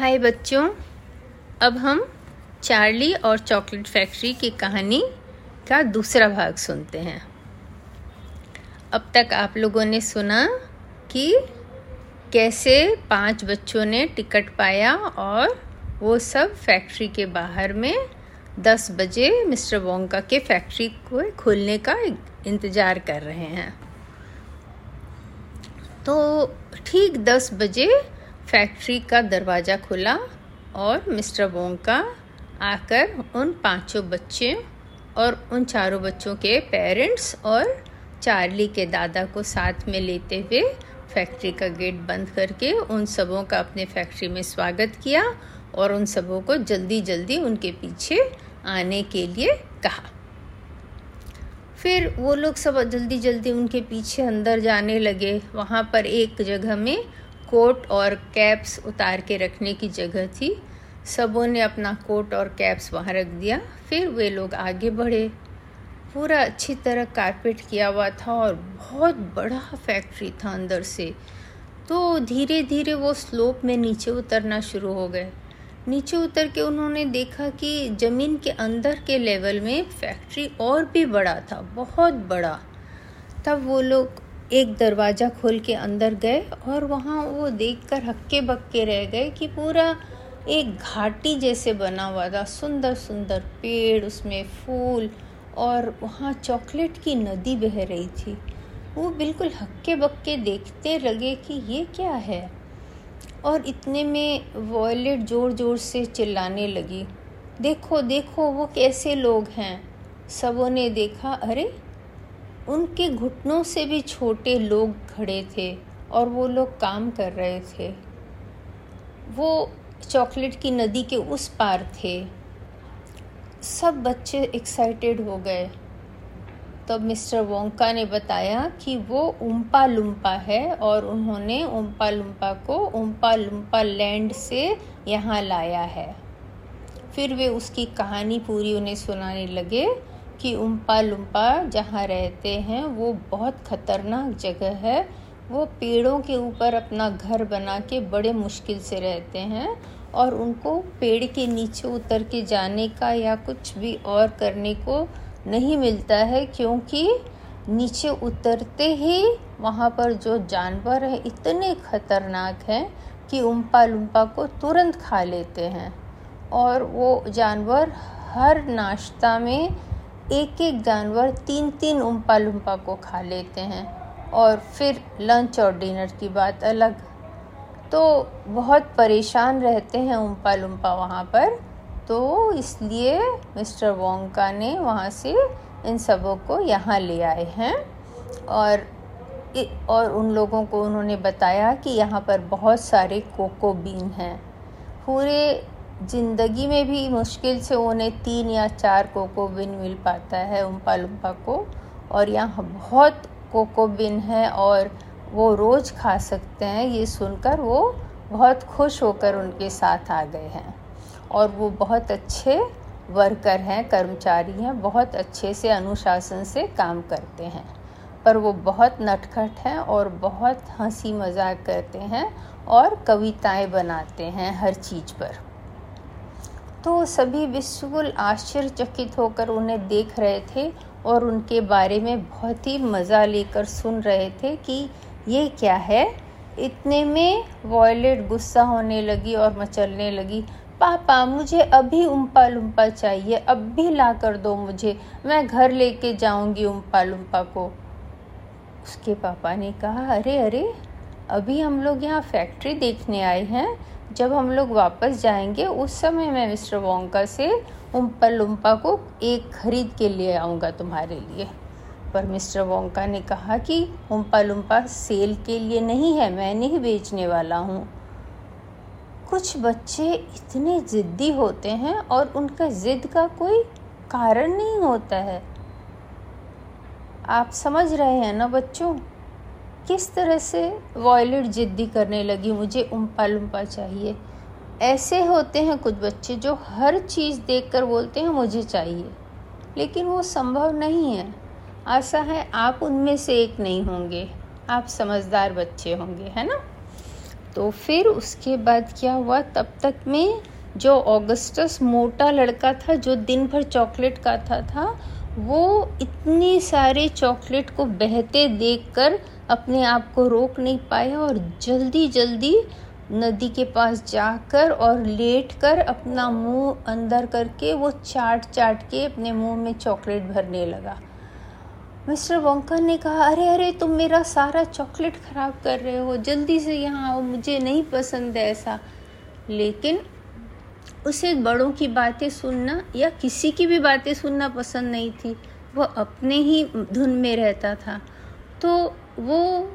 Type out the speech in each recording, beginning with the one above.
हाय बच्चों। अब हम चार्ली और चॉकलेट फैक्ट्री की कहानी का दूसरा भाग सुनते हैं। अब तक आप लोगों ने सुना कि कैसे पाँच बच्चों ने टिकट पाया और वो सब फैक्ट्री के बाहर में दस बजे मिस्टर वोंका के फैक्ट्री को खोलने का इंतज़ार कर रहे हैं। तो ठीक दस बजे फैक्ट्री का दरवाज़ा खुला और मिस्टर वोंका आकर उन पाँचों बच्चे और उन चारों बच्चों के पेरेंट्स और चार्ली के दादा को साथ में लेते हुए फैक्ट्री का गेट बंद करके उन सबों का अपने फैक्ट्री में स्वागत किया और उन सबों को जल्दी जल्दी उनके पीछे आने के लिए कहा। फिर वो लोग सब जल्दी जल्दी उनके पीछे अंदर जाने लगे। वहाँ पर एक जगह में कोट और कैप्स उतार के रखने की जगह थी। सबों ने अपना कोट और कैप्स वहाँ रख दिया। फिर वे लोग आगे बढ़े। पूरा अच्छी तरह कारपेट किया हुआ था और बहुत बड़ा फैक्ट्री था अंदर से। तो धीरे धीरे वो स्लोप में नीचे उतरना शुरू हो गए। नीचे उतर के उन्होंने देखा कि ज़मीन के अंदर के लेवल में फैक्ट्री और भी बड़ा था, बहुत बड़ा। तब वो लोग एक दरवाज़ा खोल के अंदर गए और वहाँ वो देखकर हक्के बक्के रह गए कि पूरा एक घाटी जैसे बना हुआ था। सुंदर सुंदर पेड़, उसमें फूल और वहाँ चॉकलेट की नदी बह रही थी। वो बिल्कुल हक्के बक्के देखते लगे कि ये क्या है। और इतने में वॉयलेट ज़ोर ज़ोर से चिल्लाने लगी। देखो देखो, वो कैसे लोग हैं। सबों ने देखा, अरे उनके घुटनों से भी छोटे लोग खड़े थे और वो लोग काम कर रहे थे। वो चॉकलेट की नदी के उस पार थे। सब बच्चे एक्साइटेड हो गए। तब मिस्टर वोंका ने बताया कि वो उम्पा लुम्पा है और उन्होंने उम्पा लुम्पा को उम्पा लुम्पा लैंड से यहाँ लाया है। फिर वे उसकी कहानी पूरी उन्हें सुनाने लगे कि उम्पा लुम्पा जहाँ रहते हैं, वो बहुत ख़तरनाक जगह है। वो पेड़ों के ऊपर अपना घर बना के बड़े मुश्किल से रहते हैं और उनको पेड़ के नीचे उतर के जाने का या कुछ भी और करने को नहीं मिलता है, क्योंकि नीचे उतरते ही वहाँ पर जो जानवर हैं, इतने ख़तरनाक हैं कि उम्पा लुम्पा को तुरंत खा लेते हैं। और वो जानवर हर नाश्ता में एक एक जानवर तीन तीन उम्पा लुम्पा को खा लेते हैं और फिर लंच और डिनर की बात अलग। तो बहुत परेशान रहते हैं उम्पा लुम्पा वहाँ पर तो इसलिए मिस्टर वोंका ने वहाँ से इन सबों को यहाँ ले आए हैं। और और उन लोगों को उन्होंने बताया कि यहाँ पर बहुत सारे कोको बीन हैं। पूरे ज़िंदगी में भी मुश्किल से उन्हें तीन या चार कोको बिन मिल पाता है, उम्पा लुम्पा को। और यहाँ बहुत कोको बिन है और वो रोज़ खा सकते हैं, ये सुनकर वो बहुत खुश होकर उनके साथ आ गए हैं। और वो बहुत अच्छे वर्कर हैं, कर्मचारी हैं, बहुत अच्छे से अनुशासन से काम करते हैं। पर वो बहुत नटखट हैं और बहुत हँसी मज़ाक करते हैं और कविताएँ बनाते हैं हर चीज़ पर। तो सभी बिल्कुल आश्चर्यचकित होकर उन्हें देख रहे थे और उनके बारे में बहुत ही मज़ा लेकर सुन रहे थे कि ये क्या है। इतने में वॉयलेट गुस्सा होने लगी और मचलने लगी। पापा, मुझे अभी उम्पा लुम्पा चाहिए। अब भी ला कर दो मुझे। मैं घर लेके जाऊँगी उम्पा लुम्पा को। उसके पापा ने कहा, अरे अरे, अभी हम लोग यहाँ फैक्ट्री देखने आए हैं। जब हम लोग वापस जाएँगे, उस समय मैं मिस्टर वोंका से उम्पा लुम्पा को एक खरीद के लिए आऊँगा तुम्हारे लिए। पर मिस्टर वोंका ने कहा कि उम्पा लुम्पा सेल के लिए नहीं है, मैं नहीं बेचने वाला हूँ। कुछ बच्चे इतने ज़िद्दी होते हैं और उनका ज़िद का कोई कारण नहीं होता है। आप समझ रहे हैं ना बच्चों? किस तरह से वॉयलेट ज़िद्दी करने लगी, मुझे उम्पा लुम्पा चाहिए। ऐसे होते हैं कुछ बच्चे जो हर चीज़ देखकर बोलते हैं, मुझे चाहिए। लेकिन वो संभव नहीं है। आशा है आप उनमें से एक नहीं होंगे। आप समझदार बच्चे होंगे, है ना? तो फिर उसके बाद क्या हुआ? तब तक में जो ऑगस्टस मोटा लड़का था, जो दिन भर चॉकलेट खाता था, वो इतने सारे चॉकलेट को बहते देखकर अपने आप को रोक नहीं पाया और जल्दी जल्दी नदी के पास जाकर और लेट कर अपना मुँह अंदर करके वो चाट चाट के अपने मुँह में चॉकलेट भरने लगा। मिस्टर वोंका ने कहा, अरे अरे, तुम मेरा सारा चॉकलेट ख़राब कर रहे हो, जल्दी से यहाँ आओ, मुझे नहीं पसंद है ऐसा। लेकिन उसे बड़ों की बातें सुनना या किसी की भी बातें सुनना पसंद नहीं थी, वो अपने ही धुन में रहता था। तो वो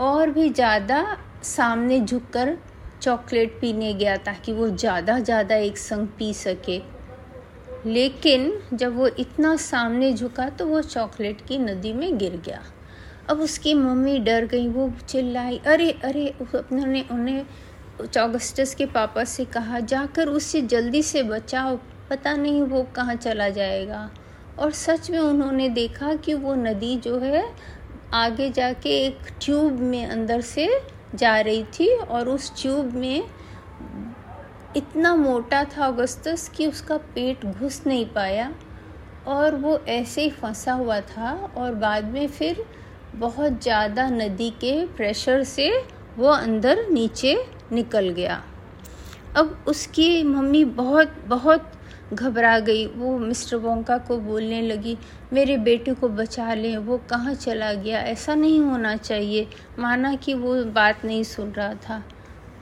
और भी ज़्यादा सामने झुककर चॉकलेट पीने गया ताकि वो ज़्यादा ज़्यादा एक संग पी सके। लेकिन जब वो इतना सामने झुका तो वो चॉकलेट की नदी में गिर गया। अब उसकी मम्मी डर गई, वो चिल्लाई, अरे अरे अपने उन्हें चौगस्टस के पापा से कहा, जाकर उससे जल्दी से बचाओ, पता नहीं वो कहाँ चला जाएगा। और सच में उन्होंने देखा कि वो नदी जो है आगे जाके एक ट्यूब में अंदर से जा रही थी और उस ट्यूब में इतना मोटा था अगस्तस कि उसका पेट घुस नहीं पाया और वो ऐसे ही फंसा हुआ था और बाद में फिर बहुत ज़्यादा नदी के प्रेशर से वो अंदर नीचे निकल गया। अब उसकी मम्मी बहुत बहुत घबरा गई। वो मिस्टर वोंका को बोलने लगी, मेरे बेटे को बचा लें, वो कहाँ चला गया? ऐसा नहीं होना चाहिए। माना कि वो बात नहीं सुन रहा था।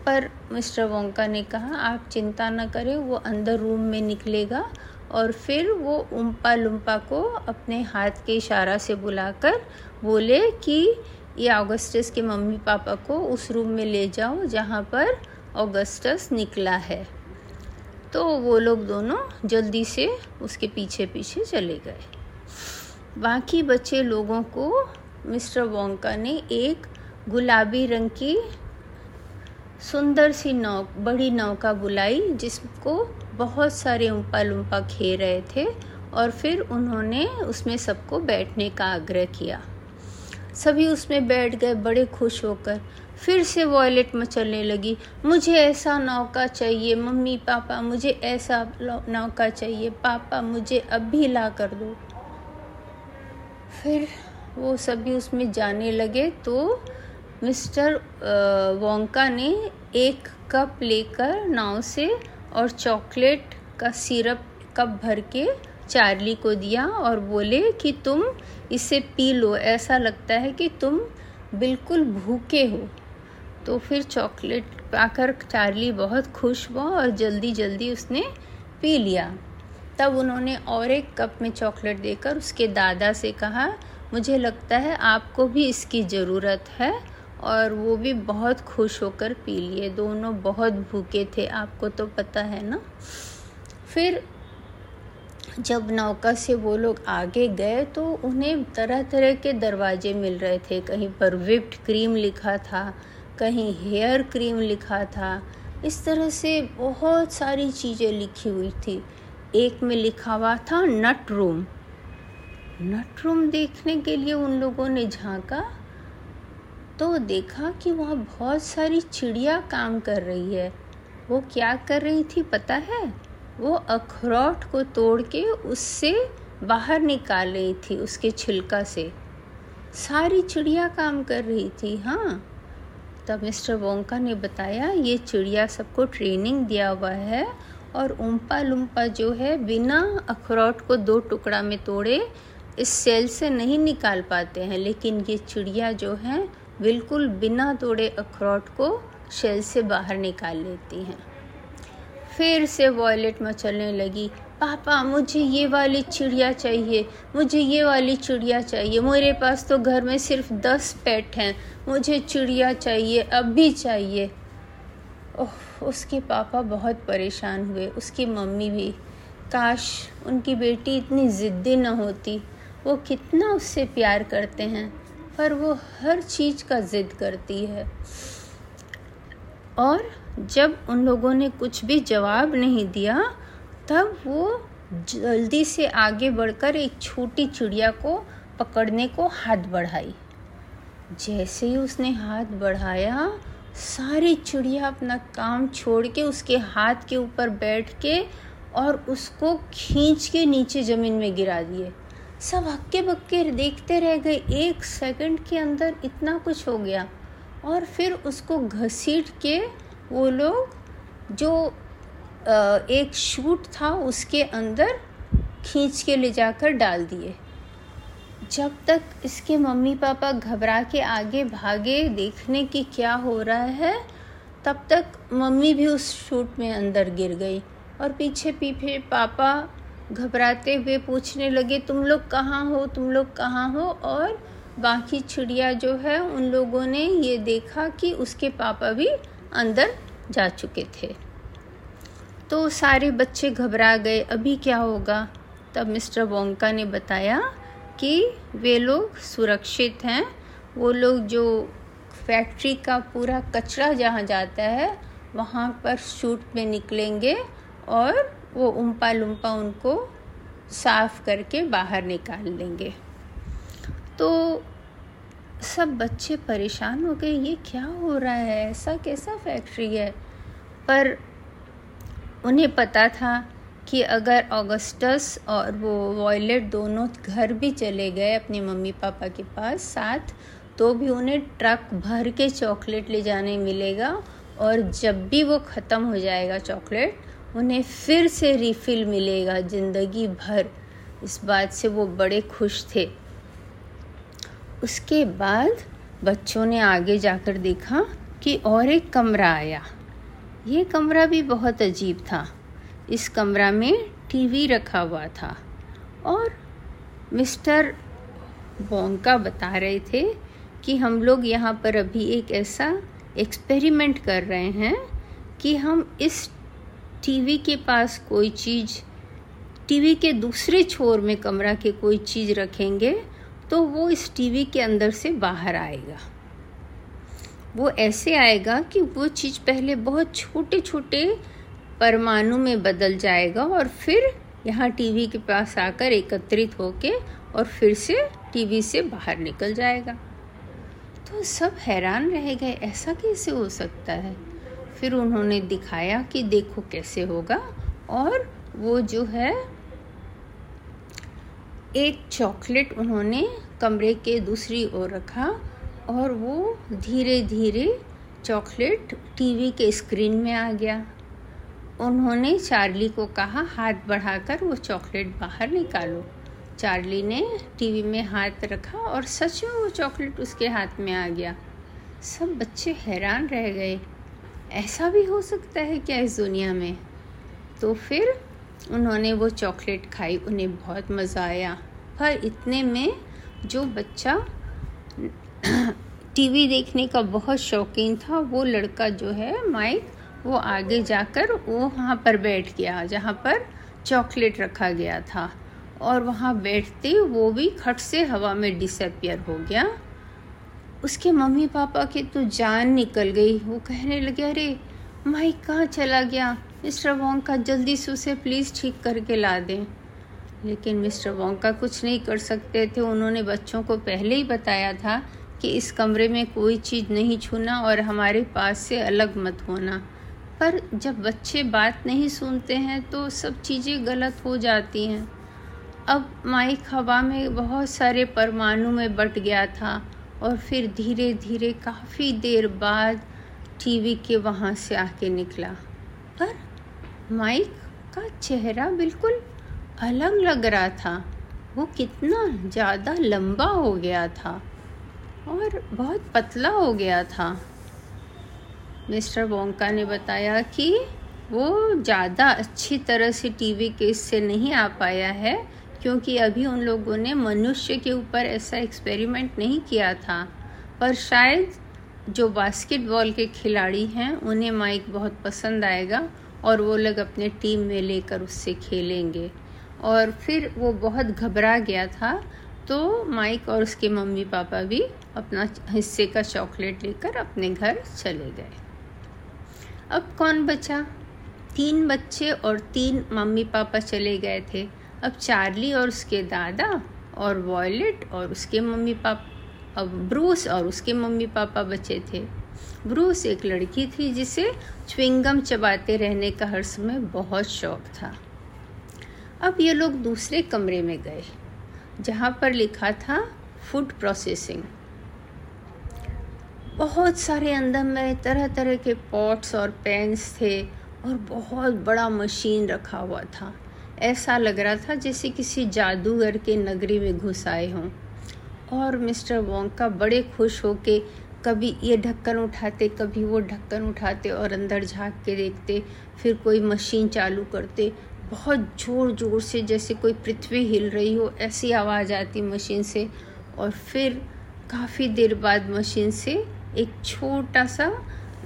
पर मिस्टर वोंका ने कहा, आप चिंता न करें, वो अंदर रूम में निकलेगा और फिर वो उम्पा लुम्पा को अपने हाथ के इशारा से बुलाकर बोले कि ये ऑगस्टस के मम्मी पापा को उस रूम में ले जाओ जहाँ पर ऑगस्टस निकला है। तो वो लोग दोनों जल्दी से उसके पीछे पीछे चले गए। बाकी बचे लोगों को मिस्टर वोंका ने एक गुलाबी रंग की सुंदर सी नौ बड़ी नौका बुलाई जिसको बहुत सारे उम्पा लुम्पा खे रहे थे और फिर उन्होंने उसमें सबको बैठने का आग्रह किया। सभी उसमें बैठ गए, बड़े खुश होकर। फिर से वॉयलेट मचलने लगी। मुझे ऐसा नौका चाहिए, मम्मी, पापा, मुझे ऐसा नौका चाहिए, पापा, मुझे अभी ला कर दो। फिर वो सभी उसमें जाने लगे तो मिस्टर वोंका ने एक कप लेकर नाव से और चॉकलेट का सिरप, कप भर के चार्ली को दिया और बोले कि तुम इसे पी लो। ऐसा लगता है कि तुम बिल्कुल भूखे हो। तो फिर चॉकलेट पाकर चार्ली बहुत खुश हुआ और जल्दी जल्दी उसने पी लिया। तब उन्होंने और एक कप में चॉकलेट देकर उसके दादा से कहा, मुझे लगता है आपको भी इसकी ज़रूरत है। और वो भी बहुत खुश होकर पी लिए। दोनों बहुत भूखे थे, आपको तो पता है ना। फिर जब नौका से वो लोग आगे गए तो उन्हें तरह तरह के दरवाजे मिल रहे थे। कहीं पर विप्ड क्रीम लिखा था, कहीं हेयर क्रीम लिखा था। इस तरह से बहुत सारी चीज़ें लिखी हुई थी। एक में लिखा हुआ था नट रूम नट रूम देखने के लिए उन लोगों ने झांका तो देखा कि वहाँ बहुत सारी चिड़िया काम कर रही है। वो क्या कर रही थी पता है? वो अखरोट को तोड़ के उससे बाहर निकाल रही थी, उसके छिलका से। सारी चिड़िया काम कर रही थी हाँ। तब मिस्टर वोंका ने बताया, ये चिड़िया सबको ट्रेनिंग दिया हुआ है और उम्पा लुम्पा जो है बिना अखरोट को दो टुकड़ा में तोड़े इस सेल से नहीं निकाल पाते हैं। लेकिन ये चिड़िया जो है, बिल्कुल बिना तोड़े अखरोट को शेल से बाहर निकाल लेती हैं। फिर से वॉयलेट मचलने लगी। पापा, मुझे ये वाली चिड़िया चाहिए, मुझे ये वाली चिड़िया चाहिए। मेरे पास तो घर में सिर्फ़ दस पेट हैं। मुझे चिड़िया चाहिए, अब भी चाहिए। ओह, उसके पापा बहुत परेशान हुए। उसकी मम्मी भी। काश उनकी बेटी इतनी ज़िद्दी न होती। वो कितना उससे प्यार करते हैं। पर वो हर चीज़ का ज़िद करती है। और जब उन लोगों ने कुछ भी जवाब नहीं दिया, तब वो जल्दी से आगे बढ़कर एक छोटी चिड़िया को पकड़ने को हाथ बढ़ाई। जैसे ही उसने हाथ बढ़ाया, सारी चिड़िया अपना काम छोड़ के उसके हाथ के ऊपर बैठ के और उसको खींच के नीचे ज़मीन में गिरा दिए। सब हक्के बक्के देखते रह गए। एक सेकंड के अंदर इतना कुछ हो गया। और फिर उसको घसीट के वो लोग जो एक शूट था उसके अंदर खींच के ले जाकर डाल दिए। जब तक इसके मम्मी पापा घबरा के आगे भागे देखने की क्या हो रहा है, तब तक मम्मी भी उस शूट में अंदर गिर गई और पीछे पीछे पापा घबराते हुए पूछने लगे, तुम लोग कहाँ हो? तुम लोग कहाँ हो? और बाकी चिड़िया जो है, उन लोगों ने ये देखा कि उसके पापा भी अंदर जा चुके थे। तो सारे बच्चे घबरा गए। अभी क्या होगा? तब मिस्टर वोंका ने बताया कि वे लोग सुरक्षित हैं। वो लोग जो फैक्ट्री का पूरा कचरा जहाँ जाता है, वहाँ पर शूट में निकलेंगे और वो उम्पा लुम्पा उनको साफ़ करके बाहर निकाल लेंगे। तो सब बच्चे परेशान हो गए, ये क्या हो रहा है? ऐसा कैसा फैक्ट्री है? पर उन्हें पता था कि अगर ऑगस्टस और वो वॉयलेट दोनों घर भी चले गए अपने मम्मी पापा के पास, साथ तो भी उन्हें ट्रक भर के चॉकलेट ले जाने मिलेगा और जब भी वो ख़त्म हो जाएगा चॉकलेट उन्हें फिर से रिफ़िल मिलेगा ज़िंदगी भर। इस बात से वो बड़े खुश थे। उसके बाद बच्चों ने आगे जाकर देखा कि और एक कमरा आया। ये कमरा भी बहुत अजीब था। इस कमरा में टीवी रखा हुआ था और मिस्टर बोंका बता रहे थे कि हम लोग यहाँ पर अभी एक ऐसा एक्सपेरिमेंट कर रहे हैं कि हम इस टीवी के पास कोई चीज़ टीवी के दूसरे छोर में कमरा के कोई चीज़ रखेंगे तो वो इस टीवी के अंदर से बाहर आएगा। वो ऐसे आएगा कि वो चीज़ पहले बहुत छोटे छोटे परमाणु में बदल जाएगा और फिर यहाँ टीवी के पास आकर एकत्रित होके और फिर से टीवी से बाहर निकल जाएगा। तो सब हैरान रह गए। ऐसा कैसे हो सकता है? फिर उन्होंने दिखाया कि देखो कैसे होगा और वो जो है एक चॉकलेट उन्होंने कमरे के दूसरी ओर रखा और वो धीरे धीरे चॉकलेट टीवी के स्क्रीन में आ गया। उन्होंने चार्ली को कहा, हाथ बढ़ाकर वो चॉकलेट बाहर निकालो। चार्ली ने टीवी में हाथ रखा और सच में वो चॉकलेट उसके हाथ में आ गया। सब बच्चे हैरान रह गए। ऐसा भी हो सकता है क्या इस दुनिया में? तो फिर उन्होंने वो चॉकलेट खाई, उन्हें बहुत मज़ा आया। पर इतने में जो बच्चा टीवी देखने का बहुत शौकीन था, वो लड़का जो है, माइक, वो आगे जाकर वो वहाँ पर बैठ गया, जहाँ पर चॉकलेट रखा गया था। और वहाँ बैठते वो भी खट से हवा में डिसअपियर हो गया। उसके मम्मी पापा की तो जान निकल गई। वो कहने लगे, अरे, माइक कहाँ चला गया? मिस्टर वोंग जल्दी से उसे प्लीज़ ठीक करके ला दें। लेकिन मिस्टर वोंग कुछ नहीं कर सकते थे। उन्होंने बच्चों को पहले ही बताया था कि इस कमरे में कोई चीज़ नहीं छूना और हमारे पास से अलग मत होना। पर जब बच्चे बात नहीं सुनते हैं तो सब चीज़ें गलत हो जाती हैं। अब माइक हवा में बहुत सारे परमाणु में बट गया था और फिर धीरे धीरे काफ़ी देर बाद टीवी के वहाँ से आके निकला। पर माइक का चेहरा बिल्कुल अलग लग रहा था। वो कितना ज़्यादा लंबा हो गया था और बहुत पतला हो गया था। मिस्टर वोंका ने बताया कि वो ज़्यादा अच्छी तरह से टीवी केस से नहीं आ पाया है, क्योंकि अभी उन लोगों ने मनुष्य के ऊपर ऐसा एक्सपेरिमेंट नहीं किया था। पर शायद जो बास्केटबॉल के खिलाड़ी हैं, उन्हें माइक बहुत पसंद आएगा और वो लोग अपने टीम में लेकर उससे खेलेंगे। और फिर वो बहुत घबरा गया था तो माइक और उसके मम्मी पापा भी अपना हिस्से का चॉकलेट लेकर अपने घर चले गए। अब कौन बचा? तीन बच्चे और तीन मम्मी पापा चले गए थे। अब चार्ली और उसके दादा और वॉयलेट और उसके मम्मी पापा अब ब्रूस और उसके मम्मी पापा बचे थे। ब्रूस एक लड़की थी जिसे च्विंगम चबाते रहने का हर समय बहुत शौक था। अब ये लोग दूसरे कमरे में गए, जहाँ पर लिखा था, फ़ूड प्रोसेसिंग. बहुत सारे अंदर में तरह तरह के पॉट्स और पैंस थे और बहुत बड़ा मशीन रखा हुआ था। ऐसा लग रहा था जैसे किसी जादूगर के नगरी में घुस आए हों। और मिस्टर वोंग का बड़े खुश हो के कभी ये ढक्कन उठाते, कभी वो ढक्कन उठाते और अंदर झाँक के देखते, फिर कोई मशीन चालू करते। बहुत ज़ोर ज़ोर से जैसे कोई पृथ्वी हिल रही हो, ऐसी आवाज़ आती मशीन से। और फिर काफ़ी देर बाद मशीन से एक छोटा सा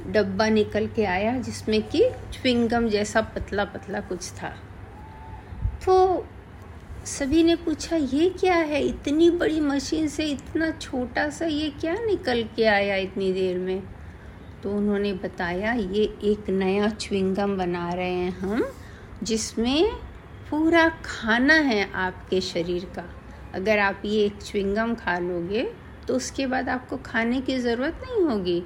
डब्बा निकल के आया, जिसमें कि च्विंगम जैसा पतला पतला कुछ था। तो सभी ने पूछा, ये क्या है? इतनी बड़ी मशीन से इतना छोटा सा ये क्या निकल के आया इतनी देर में? तो उन्होंने बताया, ये एक नया च्विंगम बना रहे हैं हम, जिसमें पूरा खाना है आपके शरीर का। अगर आप ये एक च्विंगम खा लोगे तो उसके बाद आपको खाने की ज़रूरत नहीं होगी,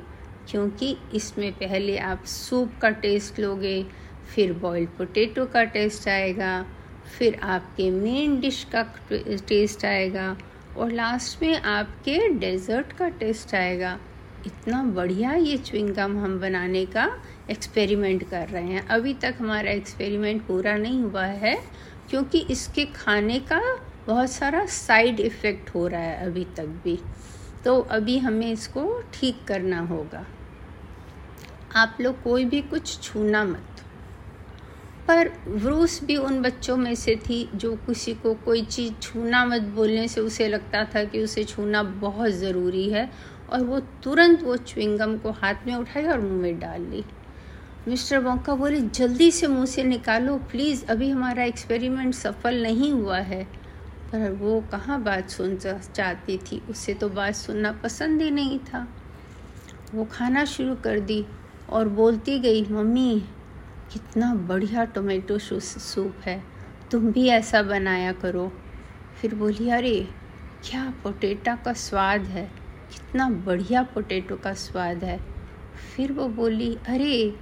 क्योंकि इसमें पहले आप सूप का टेस्ट लोगे, फिर बॉइल्ड पोटैटो का टेस्ट आएगा फिर आपके मेन डिश का टेस्ट आएगा और लास्ट में आपके डेजर्ट का टेस्ट आएगा। इतना बढ़िया ये च्विंगम हम बनाने का एक्सपेरिमेंट कर रहे हैं। अभी तक हमारा एक्सपेरिमेंट पूरा नहीं हुआ है, क्योंकि इसके खाने का बहुत सारा साइड इफ़ेक्ट हो रहा है अभी तक भी। तो अभी हमें इसको ठीक करना होगा। आप लोग कोई भी कुछ छूना मत। पर रूस भी उन बच्चों में से थी जो किसी को कोई चीज़ छूना मत बोलने से उसे लगता था कि उसे छूना बहुत ज़रूरी है। और वो तुरंत वो च्विंगम को हाथ में उठाई और मुँह में डाल ली। मिस्टर वोंका बोले, जल्दी से मुँह से निकालो, प्लीज़, अभी हमारा एक्सपेरिमेंट सफल नहीं हुआ है। पर वो कहाँ बात सुन चाहती थी, उसे तो बात सुनना पसंद ही नहीं था। वो खाना शुरू कर दी और बोलती गई, मम्मी कितना बढ़िया टोमेटो सूप है। तुम भी ऐसा बनाया करो। फिर बोली, अरे, क्या पोटैटो का स्वाद है? कितना बढ़िया पोटेटो का स्वाद है। फिर वो बोली, अरे,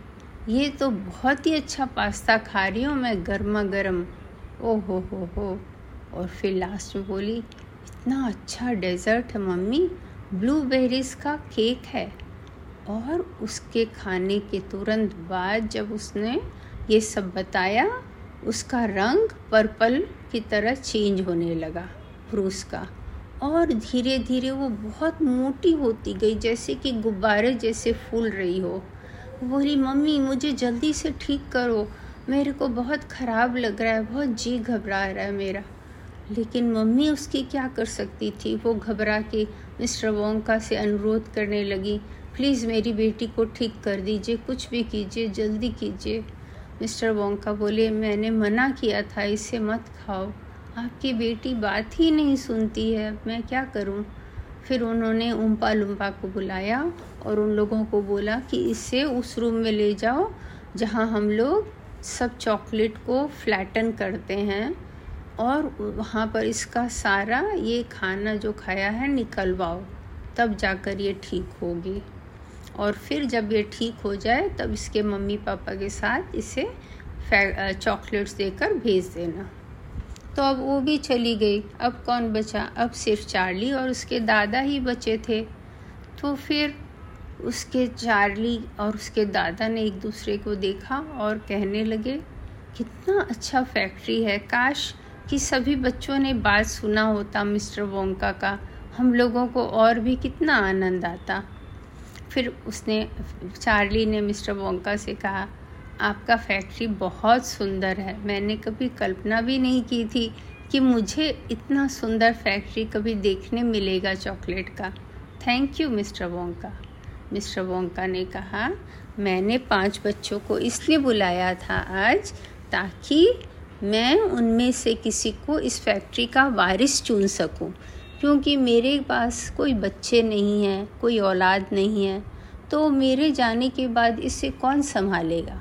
ये तो बहुत ही अच्छा पास्ता खा रही हूँ मैं गर्मा गर्म ओ हो हो। हो और फिर लास्ट में बोली, इतना अच्छा डेजर्ट है मम्मी ब्लूबेरीज का केक है। और उसके खाने के तुरंत बाद जब उसने ये सब बताया, उसका रंग पर्पल की तरह चेंज होने लगा ब्रूस का। और धीरे धीरे वो बहुत मोटी होती गई, जैसे कि गुब्बारे जैसे फूल रही हो। बोली, मम्मी, मुझे जल्दी से ठीक करो। मेरे को बहुत ख़राब लग रहा है, बहुत जी घबरा रहा है मेरा। लेकिन मम्मी उसकी क्या कर सकती थी? वो घबरा के मिस्टर वोंका से अनुरोध करने लगी। प्लीज़ मेरी बेटी को ठीक कर दीजिए, कुछ भी कीजिए, जल्दी कीजिए। मिस्टर वोंका बोले, मैंने मना किया था, इसे मत खाओ। आपकी बेटी बात ही नहीं सुनती है, मैं क्या करूँ? फिर उन्होंने उम्पा लुम्पा को बुलाया और उन लोगों को बोला कि इसे उस रूम में ले जाओ, जहाँ हम लोग सब चॉकलेट को फ्लैटन करते हैं और वहाँ पर इसका सारा ये खाना जो खाया है निकलवाओ, तब जाकर ये ठीक होगी। और फिर जब ये ठीक हो जाए, तब इसके मम्मी पापा के साथ इसे चॉकलेट्स देकर भेज देना। तो अब वो भी चली गई। अब कौन बचा? अब सिर्फ़ चार्ली और उसके दादा ही बचे थे। तो फिर उसके चार्ली और उसके दादा ने एक दूसरे को देखा और कहने लगे, कितना अच्छा फैक्ट्री है। काश कि सभी बच्चों ने बात सुना होता मिस्टर वोंका का। हम लोगों को और भी कितना आनंद आता। फिर उसने, चार्ली ने मिस्टर वोंका से कहा, आपका फैक्ट्री बहुत सुंदर है। मैंने कभी कल्पना भी नहीं की थी कि मुझे इतना सुंदर फैक्ट्री कभी देखने मिलेगा चॉकलेट का। Thank you, mister Wonka. Mister Wonka ने कहा, मैंने पाँच बच्चों को इसलिए बुलाया था आज ताकि मैं उनमें से किसी को इस फैक्ट्री का वारिस चुन सकूँ। क्योंकि मेरे पास कोई बच्चे नहीं हैं, कोई औलाद नहीं है तो मेरे जाने के बाद इसे कौन संभालेगा?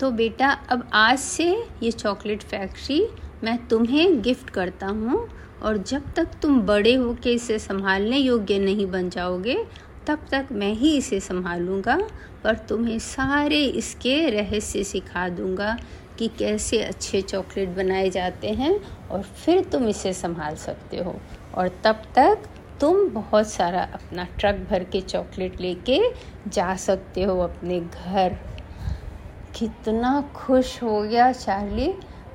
तो बेटा, अब आज से ये चॉकलेट फैक्ट्री मैं तुम्हें गिफ्ट करता हूँ और जब तक तुम बड़े हो के इसे संभालने योग्य नहीं बन जाओगे, तब तक मैं ही इसे संभालूँगा पर तुम्हें सारे इसके रहस्य सिखा दूँगा कि कैसे अच्छे चॉकलेट बनाए जाते हैं और फिर तुम इसे संभाल सकते हो। और तब तक तुम बहुत सारा अपना ट्रक भर के चॉकलेट लेके जा सकते हो अपने घर। कितना खुश हो गया चार्ली।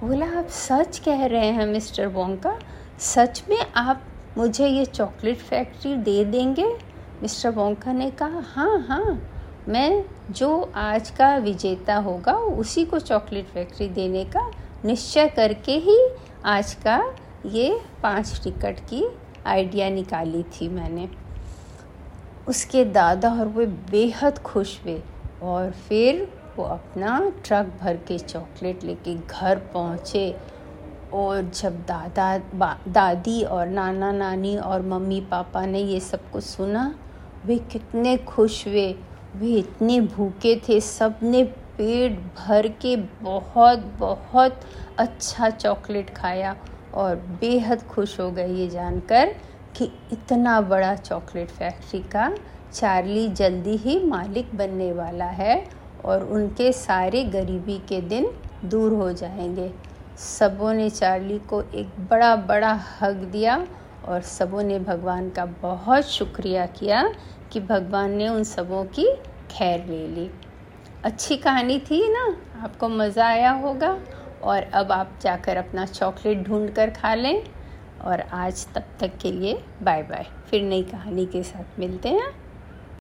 बोला, आप सच कह रहे हैं मिस्टर बोंका सच में आप मुझे ये चॉकलेट फैक्ट्री दे देंगे? मिस्टर बोंका ने कहा हाँ हाँ। मैं जो आज का विजेता होगा, उसी को चॉकलेट फैक्ट्री देने का निश्चय करके ही आज का ये पाँच टिकट की आइडिया निकाली थी मैंने। उसके दादा और वे बेहद खुश हुए और फिर वो अपना ट्रक भर के चॉकलेट लेके घर पहुँचे और जब दादा दादी और नाना, नानी और मम्मी, पापा ने ये सब कुछ सुना, वे कितने खुश हुए। वे इतने भूखे थे सबने पेट भर के बहुत बहुत अच्छा चॉकलेट खाया। और बेहद खुश हो गए ये जानकर कि इतना बड़ा चॉकलेट फैक्ट्री का चार्ली जल्दी ही मालिक बनने वाला है और उनके सारे गरीबी के दिन दूर हो जाएँगे। सबों ने चार्ली को एक बड़ा बड़ा हक दिया और सबों ने भगवान का बहुत शुक्रिया किया कि भगवान ने उन सबों की खैर ले ली। अच्छी कहानी थी ना? आपको मज़ा आया होगा? और अब आप जाकर अपना चॉकलेट ढूंढ कर खा लें। और आज तब तक के लिए बाय बाय। फिर नई कहानी के साथ मिलते हैं।